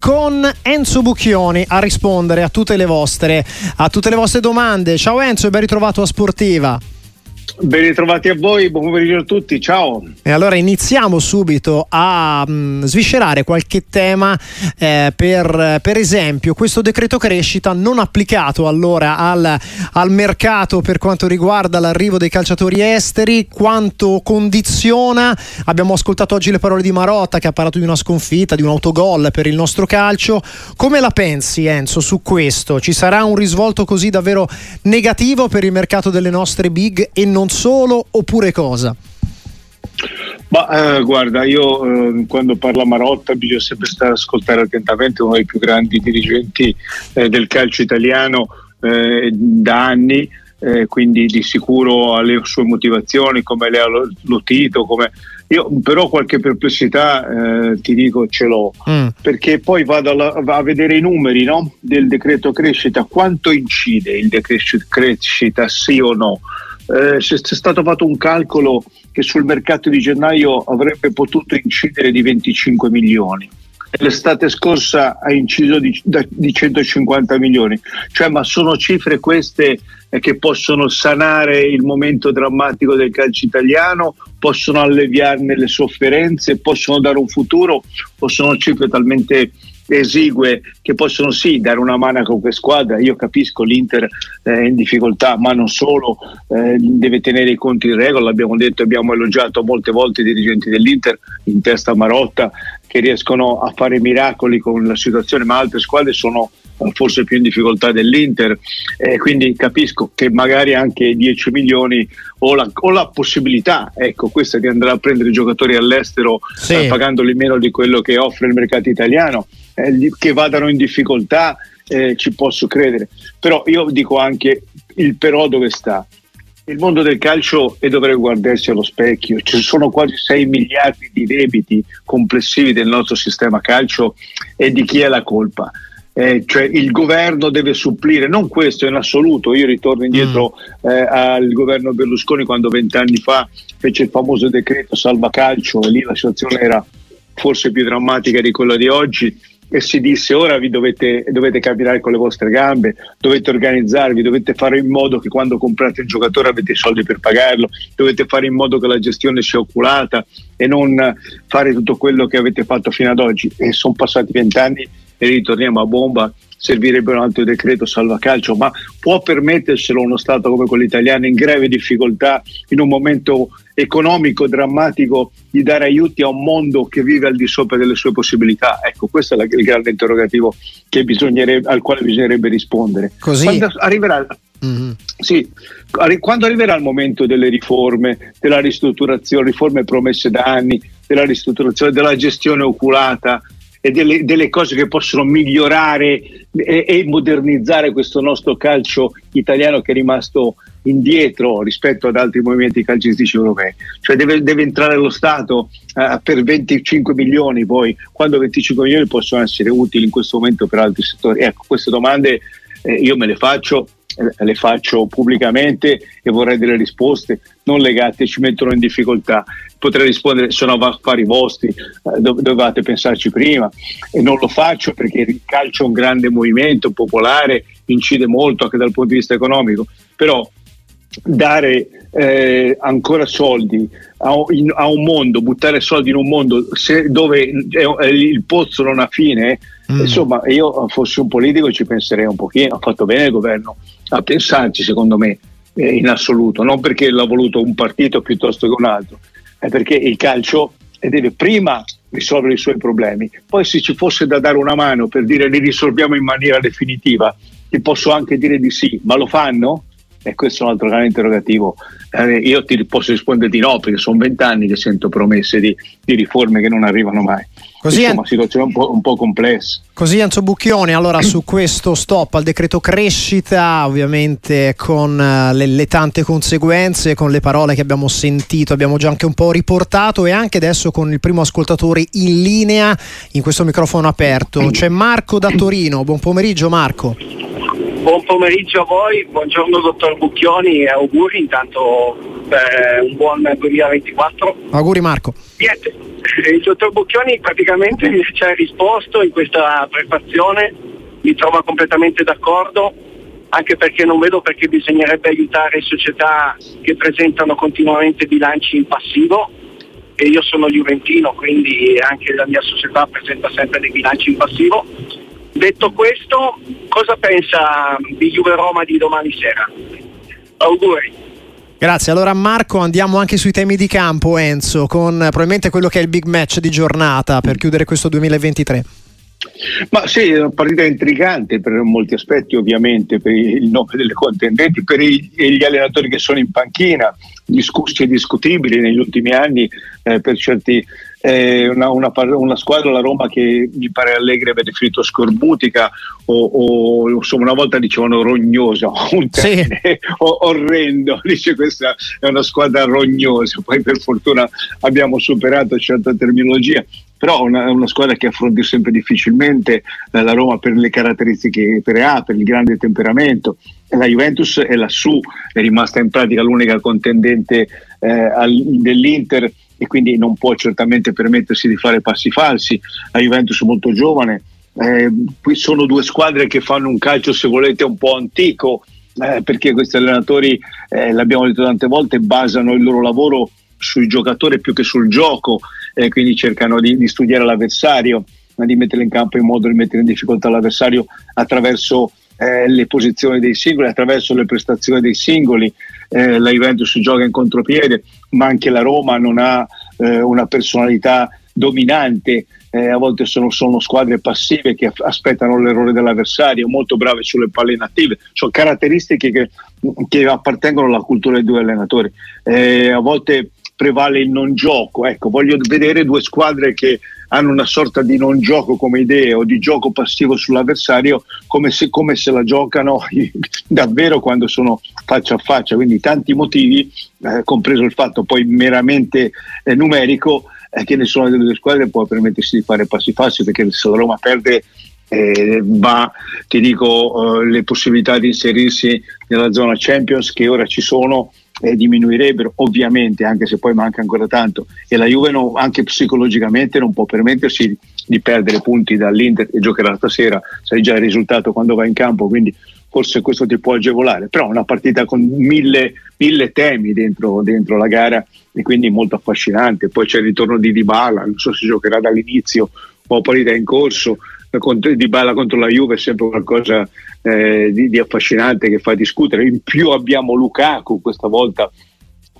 con Enzo Bucchioni a rispondere a tutte le vostre, a tutte le vostre domande. Ciao Enzo e ben ritrovato a Sportiva. Ben ritrovati a voi, buon pomeriggio a tutti, ciao. E allora iniziamo subito a mh, mm, sviscerare qualche tema, eh, per, per, esempio questo decreto crescita non applicato allora al, al, mercato per quanto riguarda l'arrivo dei calciatori esteri, quanto condiziona, abbiamo ascoltato oggi le parole di Marotta che ha parlato di una sconfitta, di un autogol per il nostro calcio, come la pensi Enzo su questo? Ci sarà un risvolto così davvero negativo per il mercato delle nostre big e non solo oppure cosa? Ma eh, guarda, io eh, quando parla Marotta bisogna sempre stare a ascoltare attentamente uno dei più grandi dirigenti eh, del calcio italiano eh, da anni, eh, quindi di sicuro ha le sue motivazioni, come le ha lotito, come... Io però qualche perplessità eh, ti dico ce l'ho, mm. perché poi vado alla, a vedere i numeri no? del decreto crescita, quanto incide il decreto crescita sì o no? Eh, c'è stato fatto un calcolo che sul mercato di gennaio avrebbe potuto incidere di 25 milioni. L'estate scorsa ha inciso di, di 150 milioni, cioè, ma sono cifre queste eh, che possono sanare il momento drammatico del calcio italiano, possono alleviarne le sofferenze, possono dare un futuro o sono cifre talmente esigue che possono sì dare una mano a qualche squadra. Io capisco l'Inter è eh, in difficoltà, ma non solo, eh, deve tenere i conti in regola. L'abbiamo detto, abbiamo elogiato molte volte i dirigenti dell'Inter, in testa Marotta, che riescono a fare miracoli con la situazione, ma altre squadre sono eh, forse più in difficoltà dell'Inter. Eh, quindi capisco che magari anche 10 milioni o la, o la, possibilità, ecco, questa di andare a prendere i giocatori all'estero sì. eh, pagandoli meno di quello che offre il mercato italiano eh, che vadano in difficoltà, eh, ci posso credere. Però io dico anche il però dove sta. Il mondo del calcio e dovrebbe guardarsi allo specchio. Ci sono quasi 6 miliardi di debiti complessivi del nostro sistema calcio e di chi è la colpa? Eh, cioè il governo deve supplire, non questo in assoluto, io ritorno indietro mm. eh, al governo Berlusconi quando vent'anni fa fece il famoso decreto salva calcio e lì la situazione era forse più drammatica di quella di oggi e si disse ora vi dovete, dovete camminare con le vostre gambe, dovete organizzarvi, dovete fare in modo che quando comprate un giocatore avete i soldi per pagarlo, dovete fare in modo che la gestione sia oculata e non fare tutto quello che avete fatto fino ad oggi. E sono passati vent'anni e ritorniamo a bomba servirebbe un altro decreto salva calcio, ma può permetterselo uno Stato come quello italiano in grave difficoltà in un momento economico drammatico di dare aiuti a un mondo che vive al di sopra delle sue possibilità? Ecco, questo è il grande interrogativo al quale bisognerebbe rispondere. Così. Quando arriverà, mm-hmm. sì, quando arriverà il momento delle riforme, della ristrutturazione, riforme promesse da anni, della ristrutturazione, della gestione oculata, e delle, delle, cose che possono migliorare e, e, modernizzare questo nostro calcio italiano che è rimasto indietro rispetto ad altri movimenti calcistici europei. Cioè deve, deve entrare lo Stato uh, per 25 milioni, poi quando 25 milioni possono essere utili in questo momento per altri settori. Ecco, queste domande eh, io me le faccio eh, le faccio pubblicamente e vorrei delle risposte non legate, ci mettono in difficoltà. Potrei rispondere sono affari vostri, eh, dovevate pensarci prima e non lo faccio perché il calcio è un grande movimento popolare, incide molto anche dal punto di vista economico, però dare eh, ancora soldi a, in, a, un mondo, buttare soldi in un mondo se, dove è, il pozzo non ha fine, mm. insomma io fossi un politico ci penserei un pochino, ha fatto bene il governo a pensarci secondo me eh, in assoluto, non perché l'ha voluto un partito piuttosto che un altro, è perché il calcio deve prima risolvere i suoi problemi, poi se ci fosse da dare una mano per dire li risolviamo in maniera definitiva, ti posso anche dire di sì, ma lo fanno? E questo è un altro grande interrogativo. Eh, io ti posso rispondere di no, perché sono vent'anni che sento promesse di, di, riforme che non arrivano mai. Così Insomma, è... situazione un po', un po' complessa. Così Enzo Bucchioni, allora su questo stop al decreto crescita, ovviamente con uh, le, le, tante conseguenze, con le parole che abbiamo sentito, abbiamo già anche un po' riportato e anche adesso con il primo ascoltatore in linea in questo microfono aperto. C'è Marco da Torino, buon pomeriggio Marco. Buon pomeriggio a voi, buongiorno dottor Bucchioni e auguri intanto per un buon 2024. Auguri Marco. Niente, il dottor Bucchioni praticamente mi ci ha risposto in questa prefazione, mi trova completamente d'accordo, anche perché non vedo perché bisognerebbe aiutare società che presentano continuamente bilanci in passivo e io sono Juventino, quindi anche la mia società presenta sempre dei bilanci in passivo. Detto questo, cosa pensa di Juve Roma di domani sera? Auguri. Grazie, allora Marco andiamo anche sui temi di campo Enzo, con probabilmente quello che è il big match di giornata per chiudere questo 2023. Ma sì, è una partita intrigante per molti aspetti, ovviamente, per il nome delle contendenti, per gli allenatori che sono in panchina, discussi e discutibili negli ultimi anni eh, per certi una, una, una, squadra, la Roma, che mi pare Allegri abbia definito scorbutica o, o insomma una volta dicevano rognosa, un termine sì. orrendo, dice questa è una squadra rognosa, poi per fortuna abbiamo superato certa terminologia, però una, una squadra che affronti sempre difficilmente eh, la Roma per le caratteristiche che ha, per il grande temperamento. La Juventus è lassù, è rimasta in pratica l'unica contendente eh, al, dell'Inter e quindi non può certamente permettersi di fare passi falsi. La Juventus è molto giovane, eh, qui sono due squadre che fanno un calcio se volete un po' antico eh, perché questi allenatori, eh, l'abbiamo detto tante volte, basano il loro lavoro sui giocatori più che sul gioco, eh, quindi cercano di, di, studiare l'avversario, di metterlo in campo in modo di mettere in difficoltà l'avversario attraverso eh, le posizioni dei singoli, attraverso le prestazioni dei singoli. Eh, la Juventus gioca in contropiede, ma anche la Roma non ha eh, una personalità dominante, eh, a volte sono, sono, squadre passive che aspettano l'errore dell'avversario, molto brave sulle palle inattive, sono caratteristiche che, che appartengono alla cultura dei due allenatori. Eh, a volte prevale il non gioco. Ecco, voglio vedere due squadre che hanno una sorta di non gioco come idea o di gioco passivo sull'avversario come se, come se la giocano davvero quando sono faccia a faccia. Quindi tanti motivi, eh, compreso il fatto poi meramente eh, numerico, eh, che nessuna delle due squadre può permettersi di fare passi falsi perché se la Roma perde eh, va, ti dico, eh, le possibilità di inserirsi nella zona Champions che ora ci sono eh, diminuirebbero ovviamente anche se poi manca ancora tanto. E la Juve no, anche psicologicamente non può permettersi di perdere punti dall'Inter e giocherà stasera. Sai già il risultato quando va in campo quindi forse questo ti può agevolare. Però una partita con mille, mille temi dentro, dentro, la gara e quindi molto affascinante. Poi c'è il ritorno di Dybala non so se giocherà dall'inizio o partita in corso di Bala contro la Juve è sempre qualcosa eh, di, di, affascinante che fa discutere. In più abbiamo Lukaku questa volta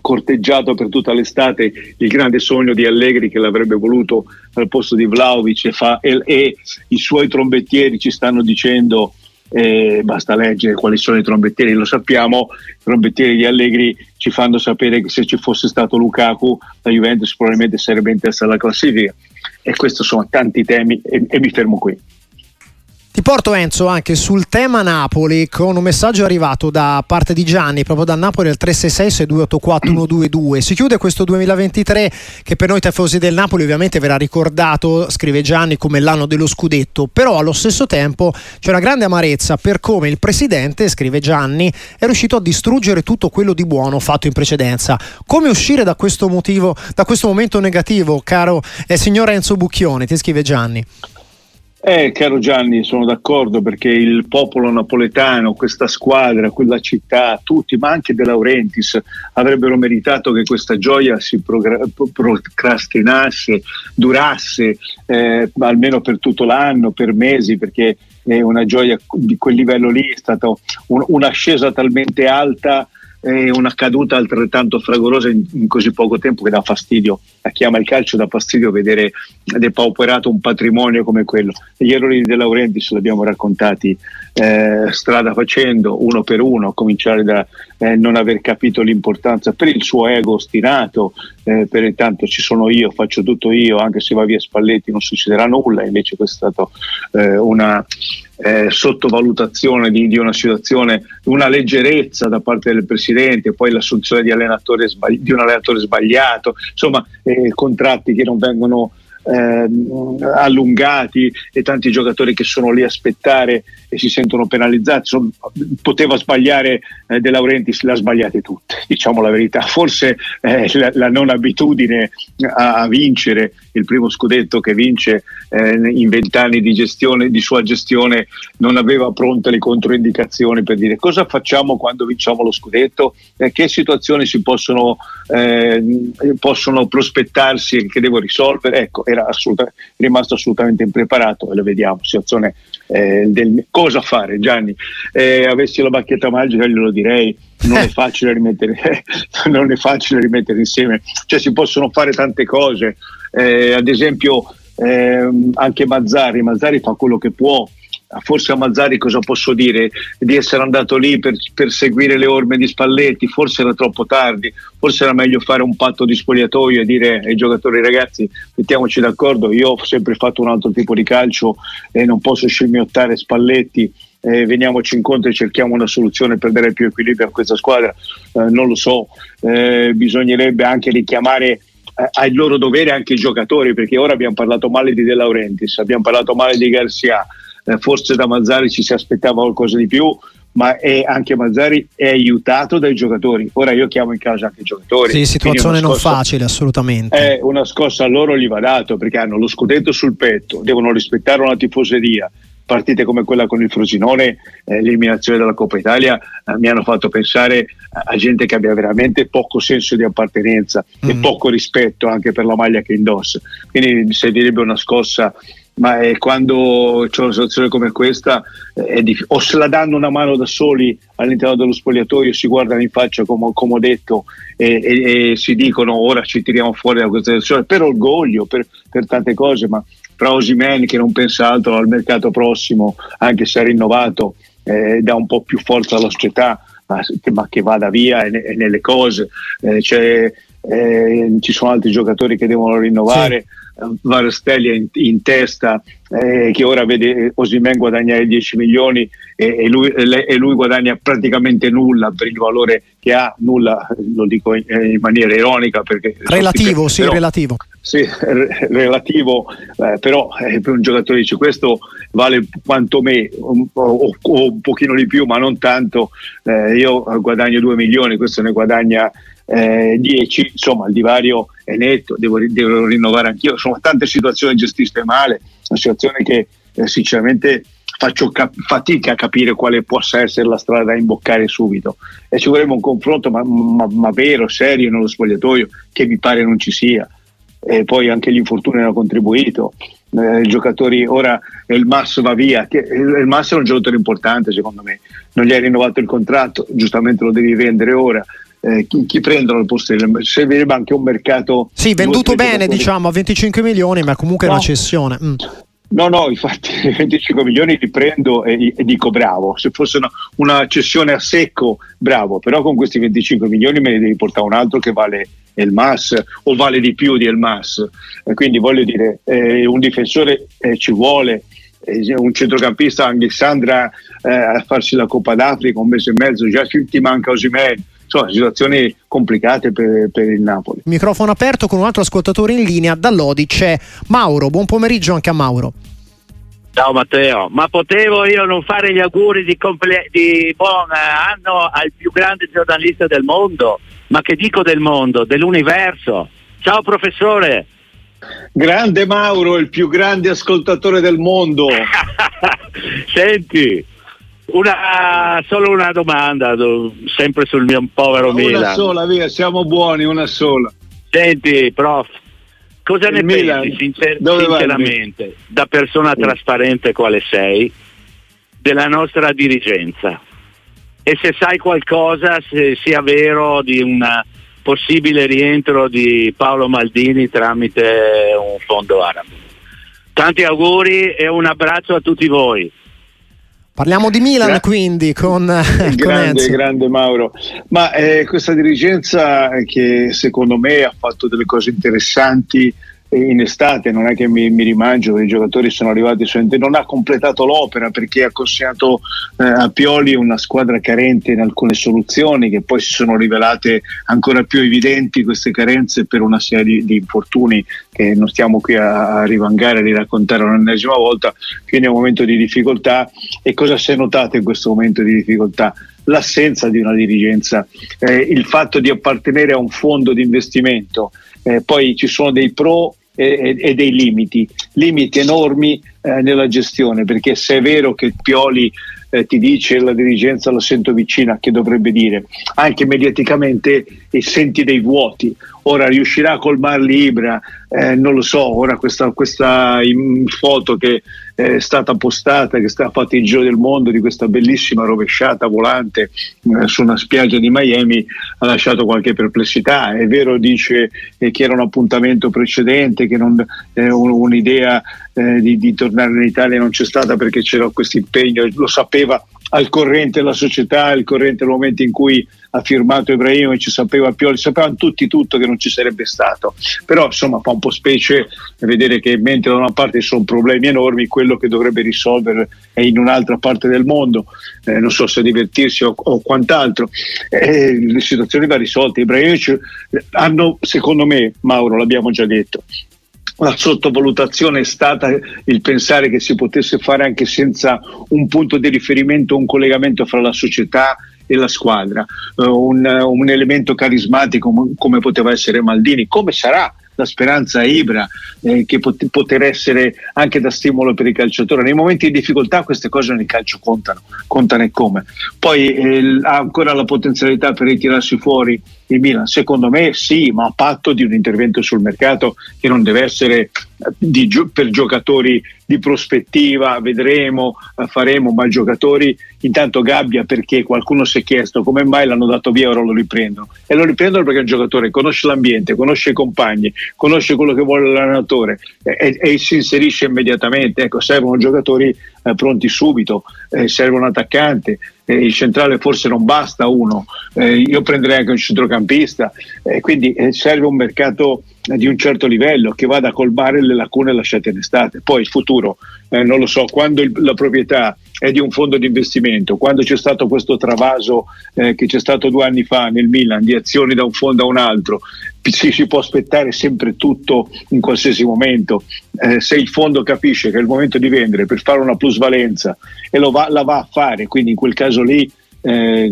corteggiato per tutta l'estate il grande sogno di Allegri che l'avrebbe voluto al posto di Vlaovic e, fa, e, e i suoi trombettieri ci stanno dicendo eh, basta leggere quali sono i trombettieri, lo sappiamo, i trombettieri di Allegri ci fanno sapere che se ci fosse stato Lukaku la Juventus probabilmente sarebbe in testa alla classifica e questi sono tanti temi e, e mi fermo qui. Ti porto Enzo anche sul tema Napoli con un messaggio arrivato da parte di Gianni proprio da Napoli al 366 6284 122. Si chiude questo 2023 che per noi tifosi del Napoli ovviamente verrà ricordato, scrive Gianni, come l'anno dello scudetto, però allo stesso tempo c'è una grande amarezza per come il presidente, scrive Gianni, è riuscito a distruggere tutto quello di buono fatto in precedenza. Come uscire da questo motivo, da questo momento negativo, caro eh, signor Enzo Bucchione, ti scrive Gianni. Eh, caro Gianni, sono d'accordo perché il popolo napoletano, questa squadra, quella città, tutti, ma anche De Laurentiis, avrebbero meritato che questa gioia si procrastinasse, durasse eh, almeno per tutto l'anno, per mesi, perché è una gioia di quel livello lì è stata un, un'ascesa talmente alta è una caduta altrettanto fragorosa in, in, così poco tempo che dà fastidio a chi ama il calcio, dà fastidio vedere depauperato un patrimonio come quello. Gli errori di De Laurentiis li abbiamo raccontati eh, strada facendo, uno per uno, a cominciare da eh, non aver capito l'importanza per il suo ego ostinato, eh, per intanto ci sono io, faccio tutto io, anche se va via Spalletti non succederà nulla, invece questa è stata eh, una eh, sottovalutazione di, di, una situazione, una leggerezza da parte del presidente, poi l'assunzione di, di un allenatore sbagliato, insomma eh, contratti che non vengono allungati e tanti giocatori che sono lì a aspettare e si sentono penalizzati. Sono, poteva sbagliare eh, De Laurentiis, le ha sbagliate tutte, diciamo la verità. Forse eh, la, la, non abitudine a, a, vincere il primo scudetto che vince eh, in vent'anni di gestione, di sua gestione, non aveva pronte le controindicazioni per dire cosa facciamo quando vinciamo lo scudetto, eh, che situazioni si possono, eh, possono prospettarsi e che devo risolvere. Ecco, era assoluta, rimasto assolutamente impreparato e lo vediamo, situazione eh, del cosa fare Gianni. Eh, avessi la bacchetta magica glielo direi, non è facile rimettere, non è facile rimettere insieme, cioè si possono fare tante cose, eh, ad esempio ehm, anche Mazzari, Mazzari fa quello che può, forse a Mazzari cosa posso dire? Di essere andato lì per, per, seguire le orme di Spalletti, forse era troppo tardi, forse era meglio fare un patto di spogliatoio e dire ai giocatori ragazzi mettiamoci d'accordo, io ho sempre fatto un altro tipo di calcio e non posso scimmiottare Spalletti. Eh, veniamoci incontro e cerchiamo una soluzione per dare più equilibrio a questa squadra. Eh, non lo so, eh, bisognerebbe anche richiamare eh, ai loro doveri anche i giocatori, perché ora abbiamo parlato male di De Laurentiis, abbiamo parlato male di Garcia, eh, forse da Mazzari ci si aspettava qualcosa di più, ma è anche Mazzari è aiutato dai giocatori. Ora io chiamo in casa anche i giocatori. Sì, situazione non facile, assolutamente. È una scossa a loro gli va dato perché hanno lo scudetto sul petto, devono rispettare una tifoseria. Partite come quella con il Frosinone, eh, l'eliminazione della Coppa Italia, eh, mi hanno fatto pensare a gente che abbia veramente poco senso di appartenenza mm. e poco rispetto anche per la maglia che indossa. Quindi servirebbe una scossa ma è quando c'è una situazione come questa diff- o se la danno una mano da soli all'interno dello spogliatoio si guardano in faccia come, come ho detto e, e, e, si dicono ora ci tiriamo fuori da questa situazione per orgoglio, per, per tante cose ma tra Osimen che non pensa altro al mercato prossimo anche se è rinnovato eh, dà un po' più forza alla società ma, ma che vada via e, e nelle cose. Eh, eh, ci sono altri giocatori che devono rinnovare. Sì. Varastelli in, in testa eh, che ora vede Osimen guadagnare 10 milioni e, e, lui, e, lui, guadagna praticamente nulla per il valore che ha, nulla lo dico in, in maniera ironica perché relativo, sì, però, relativo. Sì, relativo, eh, però eh, un giocatore dice questo vale quanto me o, o, o, un pochino di più ma non tanto, eh, io guadagno 2 milioni, questo ne guadagna 10, eh, insomma il divario è netto, devo, devo rinnovare anch'io, sono tante situazioni gestite male, una situazione che eh, sinceramente faccio cap- fatica a capire quale possa essere la strada da imboccare subito. E ci vorrebbe un confronto ma, ma, ma vero, serio nello spogliatoio che mi pare non ci sia e poi anche gli infortuni hanno contribuito. Eh, i giocatori ora il Mass va via che, il Mass è un giocatore importante secondo me. Non gli hai rinnovato il contratto giustamente lo devi vendere ora. Eh, chi, chi, prendono il posto servirebbe anche un mercato sì venduto bene diciamo a 25 milioni ma comunque no. una cessione. Mm. No, no, infatti 25 milioni li prendo e, e dico bravo, se fosse una, una, cessione a secco bravo, però con questi 25 milioni me ne devi portare un altro che vale il MAS o vale di più di El MAS, eh, quindi voglio dire eh, un difensore eh, ci vuole, eh, un centrocampista Alessandra eh, a farsi la Coppa d'Africa un mese e mezzo, già ti manca Osimen, insomma, situazioni complicate per, per, il Napoli. Microfono aperto con un altro ascoltatore in linea, da Lodi c'è Mauro, buon pomeriggio anche a Mauro. Ciao Matteo, ma potevo io non fare gli auguri di, comple- di buon anno al più grande giornalista del mondo? Ma che dico del mondo, dell'universo? Ciao professore! Grande Mauro, il più grande ascoltatore del mondo. Senti, una, solo una domanda, sempre sul mio povero una Milan. Una sola, via, siamo buoni, una sola. Senti, prof, cosa Il ne Milan, pensi sincer- sinceramente, da persona trasparente quale sei, della nostra dirigenza? E se sai qualcosa, se sia vero di un possibile rientro di Paolo Maldini tramite un fondo arabo. Tanti auguri e un abbraccio a tutti voi. Parliamo di Milan Gra- quindi con, grande, con grande Mauro. Ma eh, questa dirigenza che secondo me ha fatto delle cose interessanti in estate, non è che mi, mi rimangio, i giocatori sono arrivati solamente, non ha completato l'opera perché ha consegnato eh, a Pioli una squadra carente in alcune soluzioni che poi si sono rivelate ancora più evidenti queste carenze per una serie di, di infortuni che non stiamo qui a, a rivangare, a raccontare un'ennesima volta, quindi è un momento di difficoltà e cosa si è notato in questo momento di difficoltà? L'assenza di una dirigenza, eh, il fatto di appartenere a un fondo di investimento, eh, poi ci sono dei pro e, e dei limiti, limiti enormi eh, nella gestione, perché se è vero che Pioli eh, ti dice la dirigenza la sento vicina, che dovrebbe dire, anche mediaticamente e senti dei vuoti. Ora riuscirà a colmarli Ibra, eh, non lo so, ora questa, questa foto che è stata postata, che sta fatta il giro del mondo di questa bellissima rovesciata volante eh, su una spiaggia di Miami ha lasciato qualche perplessità. È vero, dice eh, che era un appuntamento precedente, che non, eh, un'idea eh, di, di tornare in Italia non c'è stata perché c'era questo impegno, lo sapeva al corrente la società, al corrente nel momento in cui ha firmato Ibrahimovic, ci sapeva Pioli, sapevano tutti tutto che non ci sarebbe stato. Però insomma fa un po' specie vedere che mentre da una parte ci sono problemi enormi, quello che dovrebbe risolvere è in un'altra parte del mondo, eh, non so se divertirsi o, o quant'altro. Eh, le situazioni va risolte. Ibrahimovic hanno, secondo me, Mauro, l'abbiamo già detto, la sottovalutazione è stata il pensare che si potesse fare anche senza un punto di riferimento, un collegamento fra la società e la squadra, uh, un, un, elemento carismatico come poteva essere Maldini, come sarà la speranza Ibra, eh, che pot- poter essere anche da stimolo per i calciatori. Nei momenti di difficoltà queste cose nel calcio contano, contano e come. Poi eh, ha ancora la potenzialità per ritirarsi fuori il Milan? Secondo me sì, ma a patto di un intervento sul mercato che non deve essere eh, di, per giocatori di prospettiva, vedremo, eh, faremo, ma giocatori intanto gabbia perché qualcuno si è chiesto come mai l'hanno dato via e ora lo riprendono. E lo riprendono perché un giocatore conosce l'ambiente, conosce i compagni, conosce quello che vuole l'allenatore e, e si inserisce immediatamente. Ecco, servono giocatori eh, pronti subito, eh, serve un attaccante, eh, il centrale forse non basta uno, eh, io prenderei anche un centrocampista, eh, quindi eh, serve un mercato di un certo livello che vada a colmare le lacune lasciate in estate. Poi il futuro, non lo so, quando il, la proprietà è di un fondo di investimento. Quando c'è stato questo travaso eh, che c'è stato due anni fa nel Milan di azioni da un fondo a un altro, si, si può aspettare sempre tutto in qualsiasi momento. Eh, se il fondo capisce che è il momento di vendere per fare una plusvalenza e va, la va a fare, quindi in quel caso lì eh,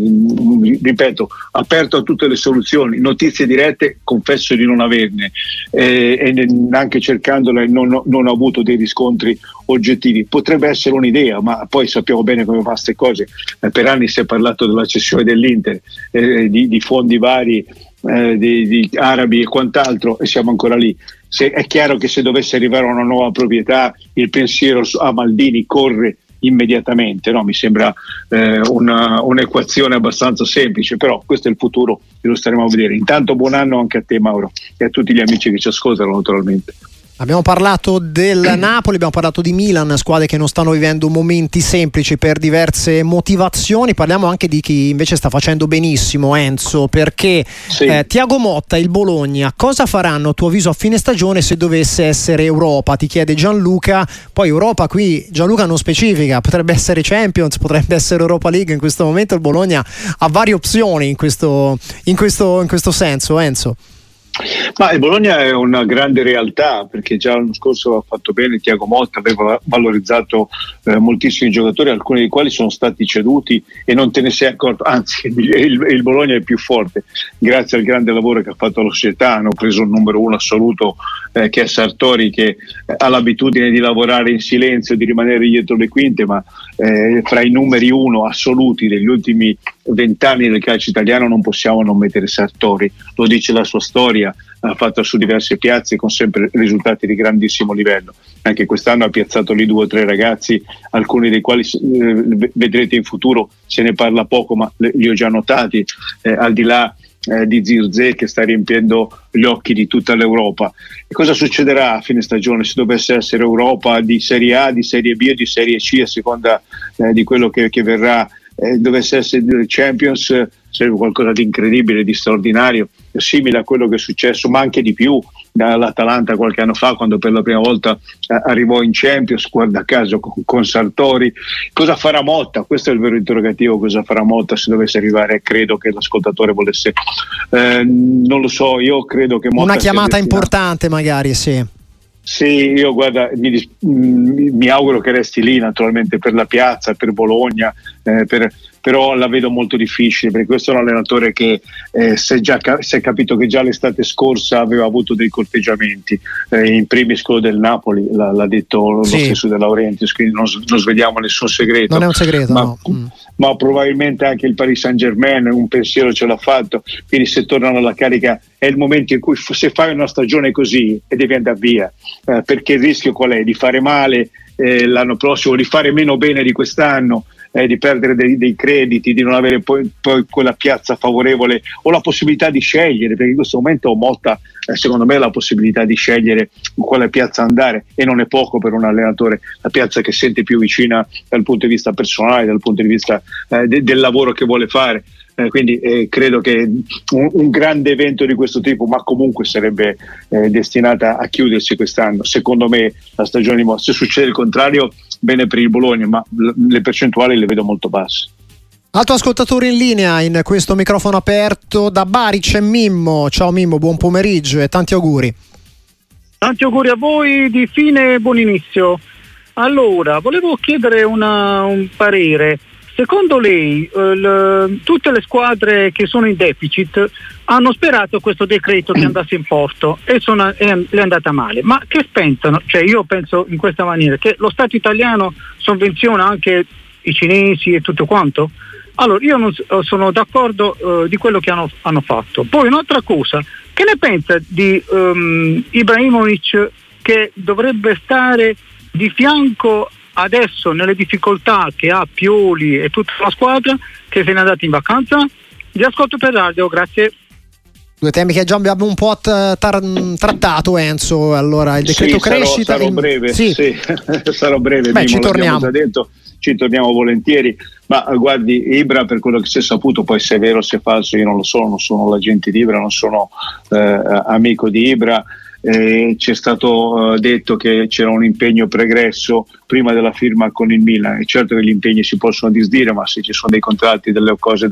ripeto, aperto a tutte le soluzioni, notizie dirette confesso di non averne eh, e anche cercandole non, non, ho avuto dei riscontri oggettivi. Potrebbe essere un'idea, ma poi sappiamo bene come fa queste cose. Eh, per anni si è parlato della cessione dell'Inter, eh, di, di, fondi vari, eh, di, di arabi e quant'altro e siamo ancora lì. Se, è chiaro che se dovesse arrivare una nuova proprietà il pensiero a Maldini corre immediatamente. No? Mi sembra eh, una, un'equazione abbastanza semplice, però questo è il futuro e lo staremo a vedere. Intanto buon anno anche a te Mauro e a tutti gli amici che ci ascoltano naturalmente. Abbiamo parlato del Napoli, abbiamo parlato di Milan, squadre che non stanno vivendo momenti semplici per diverse motivazioni. Parliamo anche di chi invece sta facendo benissimo, Enzo, perché sì. eh, Tiago Motta e il Bologna cosa faranno a tuo avviso a fine stagione se dovesse essere Europa? Ti chiede Gianluca. Poi Europa qui Gianluca non specifica, potrebbe essere Champions, potrebbe essere Europa League. In questo momento il Bologna ha varie opzioni in questo, in questo, in questo senso, Enzo. Ma il Bologna è una grande realtà perché già l'anno scorso ha fatto bene Tiago Motta, aveva valorizzato eh, moltissimi giocatori, alcuni dei quali sono stati ceduti e non te ne sei accorto, anzi il, il, Bologna è più forte grazie al grande lavoro che ha fatto la società, hanno preso un numero uno assoluto eh, che è Sartori che ha l'abitudine di lavorare in silenzio, di rimanere dietro le quinte, ma eh, fra i numeri uno assoluti degli ultimi vent'anni del calcio italiano non possiamo non mettere Sartori, lo dice la sua storia, ha fatto su diverse piazze con sempre risultati di grandissimo livello. Anche quest'anno ha piazzato lì due o tre ragazzi, alcuni dei quali eh, vedrete in futuro, se ne parla poco, ma li ho già notati, eh, al di là eh, di Zirze che sta riempiendo gli occhi di tutta l'Europa. E cosa succederà a fine stagione se dovesse essere Europa di Serie A, di Serie B o di Serie C a seconda eh, di quello che, che verrà? Eh, dovesse essere Champions sarebbe qualcosa di incredibile, di straordinario, simile a quello che è successo, ma anche di più dall'Atalanta qualche anno fa quando per la prima volta eh, arrivò in Champions, guarda caso con, con, Sartori. Cosa farà Motta? Questo è il vero interrogativo, cosa farà Motta se dovesse arrivare? Credo che l'ascoltatore volesse... Eh, non lo so, io credo che Motta... Una chiamata importante magari, sì. Sì, io guarda, mi, mi, auguro che resti lì naturalmente per la piazza, per Bologna, eh, per, però la vedo molto difficile perché questo è un allenatore che eh, si, è già, si, è capito che già l'estate scorsa aveva avuto dei corteggiamenti, eh, in primis quello del Napoli, l'ha, l'ha detto lo sì. stesso De Laurentiis, quindi non, non, sveliamo nessun segreto. Non è un segreto, ma, no. mm. ma probabilmente anche il Paris Saint Germain un pensiero ce l'ha fatto, quindi se tornano alla carica è il momento in cui se fai una stagione così e devi andare via, eh, perché il rischio qual è? Di fare male eh, l'anno prossimo, di fare meno bene di quest'anno eh, di perdere dei, dei, crediti, di non avere poi, poi, quella piazza favorevole o la possibilità di scegliere, perché in questo momento Motta eh, secondo me la possibilità di scegliere in quale piazza andare e non è poco per un allenatore, la piazza che sente più vicina dal punto di vista personale, dal punto di vista eh, de- del lavoro che vuole fare. Eh, quindi eh, credo che un, un, grande evento di questo tipo, ma comunque sarebbe eh, destinata a chiudersi quest'anno. Secondo me la stagione di se succede il contrario, bene per il Bologna, ma le percentuali le vedo molto basse. Altro ascoltatore in linea in questo microfono aperto da Bari c'è Mimmo. Ciao Mimmo, buon pomeriggio e tanti auguri. Tanti auguri a voi di fine e buon inizio. Allora, volevo chiedere una, un parere. Secondo lei eh, le, tutte le squadre che sono in deficit hanno sperato questo decreto che andasse in porto e sono, è, è andata male. Ma che pensano? Cioè io penso in questa maniera che lo Stato italiano sovvenziona anche i cinesi e tutto quanto? Allora io non sono d'accordo uh, di quello che hanno, hanno, fatto. Poi un'altra cosa, che ne pensa di um, Ibrahimovic che dovrebbe stare di fianco adesso nelle difficoltà che ha Pioli e tutta la squadra che se ne è andati in vacanza. Vi ascolto per radio, grazie. Due temi che già abbiamo un po' tar- trattato Enzo, allora il decreto sì, crescita. Sarò, sarò breve, sì. Sì. sarò breve, Beh, ci torniamo. Detto, ci torniamo volentieri, ma guardi Ibra per quello che si è saputo, poi se è vero o se è falso io non lo so, non sono l'agente di Ibra, non sono eh, amico di Ibra, eh, ci è stato eh, detto che c'era un impegno pregresso prima della firma con il Milan. È certo che gli impegni si possono disdire, ma se ci sono dei contratti, delle cose,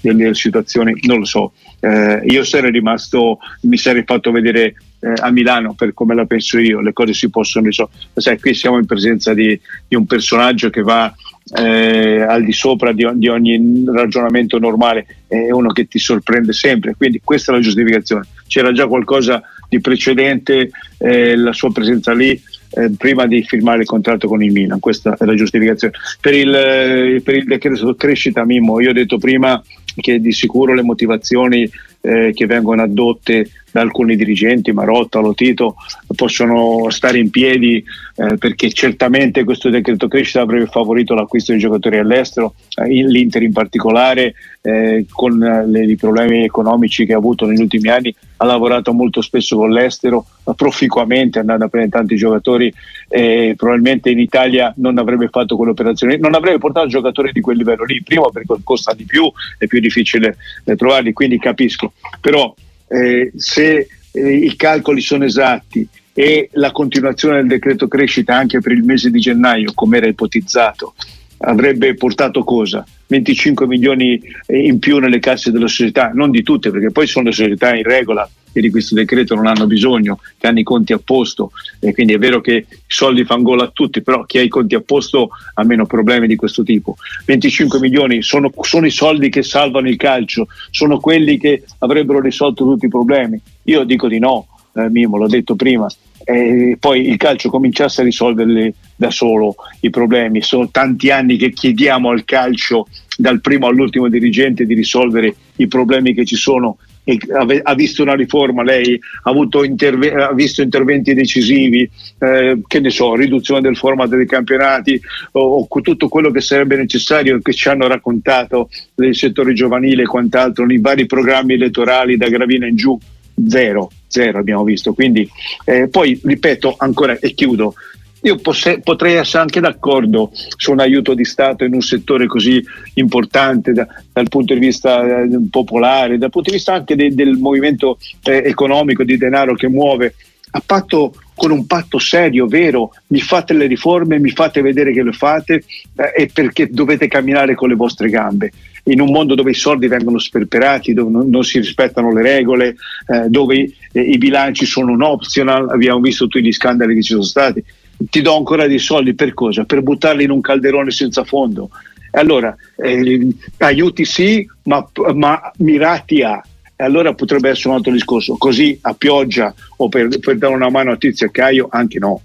delle situazioni, non lo so. Eh, io sarei rimasto, mi sarei fatto vedere eh, a Milano per come la penso io, le cose si possono risolvere. Sai, qui siamo in presenza di, di un personaggio che va eh, al di sopra di, di, ogni ragionamento normale, è uno che ti sorprende sempre, quindi questa è la giustificazione. C'era già qualcosa di precedente, eh, la sua presenza lì. Eh, prima di firmare il contratto con il Milan, questa è la giustificazione. Per il, eh, per il decreto crescita, Mimmo, io ho detto prima che di sicuro le motivazioni eh, che vengono addotte da alcuni dirigenti, Marotta, Lotito, possono stare in piedi eh, perché certamente questo decreto crescita avrebbe favorito l'acquisto di giocatori all'estero, eh, l'Inter in particolare eh, con le, i problemi economici che ha avuto negli ultimi anni ha lavorato molto spesso con l'estero, proficuamente andando a prendere tanti giocatori e probabilmente in Italia non avrebbe fatto quell'operazione, non avrebbe portato giocatori di quel livello lì, prima perché costa di più, è più difficile eh, trovarli, quindi capisco, però eh, se eh, i calcoli sono esatti e la continuazione del decreto crescita anche per il mese di gennaio, come era ipotizzato, avrebbe portato cosa? 25 milioni in più nelle casse della società, non di tutte, perché poi sono le società in regola che di questo decreto non hanno bisogno, che hanno i conti a posto e quindi è vero che i soldi fanno gola a tutti, però chi ha i conti a posto ha meno problemi di questo tipo. 25 milioni sono, sono i soldi che salvano il calcio, sono quelli che avrebbero risolto tutti i problemi. Io dico di no, eh, Mimo, l'ho detto prima, e poi il calcio cominciasse a risolverli da solo i problemi. Sono tanti anni che chiediamo al calcio, dal primo all'ultimo dirigente, di risolvere i problemi che ci sono. Ha visto una riforma, lei ha, interve- ha visto interventi decisivi, eh, che ne so, riduzione del format dei campionati o, o, tutto quello che sarebbe necessario che ci hanno raccontato del settore giovanile e quant'altro nei vari programmi elettorali da Gravina in giù zero, zero abbiamo visto. Quindi eh, poi ripeto ancora e chiudo. Io posse, potrei essere anche d'accordo su un aiuto di Stato in un settore così importante da, dal punto di vista eh, popolare, dal punto di vista anche de, del movimento eh, economico di denaro che muove a patto con un patto serio, vero, mi fate le riforme, mi fate vedere che le fate eh, e perché dovete camminare con le vostre gambe. In un mondo dove i soldi vengono sperperati, dove non, non si rispettano le regole, eh, dove eh, i bilanci sono un optional, abbiamo visto tutti gli scandali che ci sono stati, ti do ancora dei soldi per cosa? Per buttarli in un calderone senza fondo. Allora, eh, aiuti sì, ma, ma mirati a allora potrebbe essere un altro discorso. Così a pioggia o per, per dare una mano a Tizio e Caio, anche no.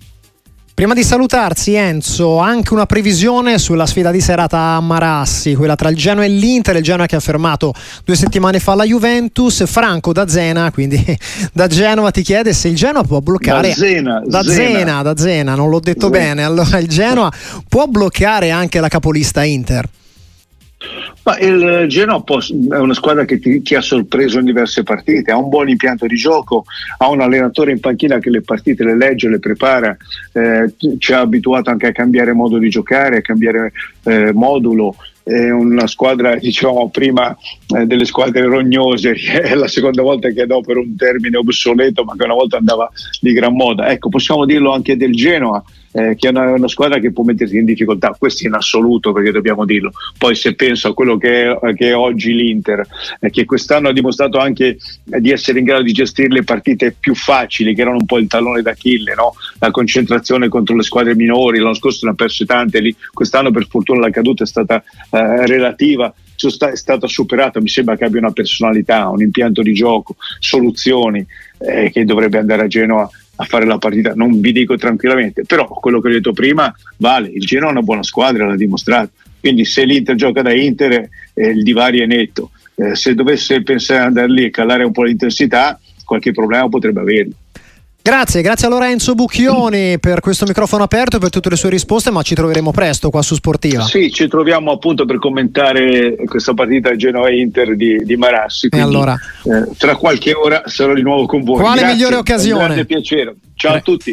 Prima di salutarsi Enzo, anche una previsione sulla sfida di serata a Marassi, quella tra il Genoa e l'Inter, il Genoa che ha fermato due settimane fa la Juventus, Franco da Zena, quindi da Genova ti chiede se il Genoa può bloccare... Da Zena, da Zena, Zena da Zena, non l'ho detto Zena. bene, allora il Genoa può bloccare anche la capolista Inter. Ma il Genoa è una squadra che ti, ti, ha sorpreso in diverse partite, ha un buon impianto di gioco, ha un allenatore in panchina che le partite le legge, le prepara, eh, ci ha abituato anche a cambiare modo di giocare, a cambiare eh, modulo. È una squadra, diciamo prima, eh, delle squadre rognose, è la seconda volta che do per un termine obsoleto, ma che una volta andava di gran moda. Ecco, possiamo dirlo anche del Genoa eh, che è una, una, squadra che può mettersi in difficoltà, questo in assoluto perché dobbiamo dirlo. Poi se penso a quello che è, che è oggi l'Inter, eh, che quest'anno ha dimostrato anche eh, di essere in grado di gestire le partite più facili, che erano un po' il tallone d'Achille, no? la concentrazione contro le squadre minori, l'anno scorso ne ha perse tante, lì. quest'anno per fortuna la caduta è stata eh, relativa è stata superata, mi sembra che abbia una personalità, un impianto di gioco, soluzioni eh, che dovrebbe andare a Genoa a fare la partita, non vi dico tranquillamente, però quello che ho detto prima vale, il Genoa è una buona squadra, l'ha dimostrato, quindi se l'Inter gioca da Inter eh, il divario è netto, eh, se dovesse pensare ad andare lì e calare un po' l'intensità qualche problema potrebbe averlo. Grazie, grazie a Lorenzo Bucchioni per questo microfono aperto e per tutte le sue risposte, ma ci troveremo presto qua su Sportiva. Sì, ci troviamo appunto per commentare questa partita Genoa-Inter di, di Marassi. Quindi, allora? Eh, tra qualche ora sarò di nuovo con voi. Quale grazie, migliore occasione? Un grande piacere. Ciao Pre- a tutti.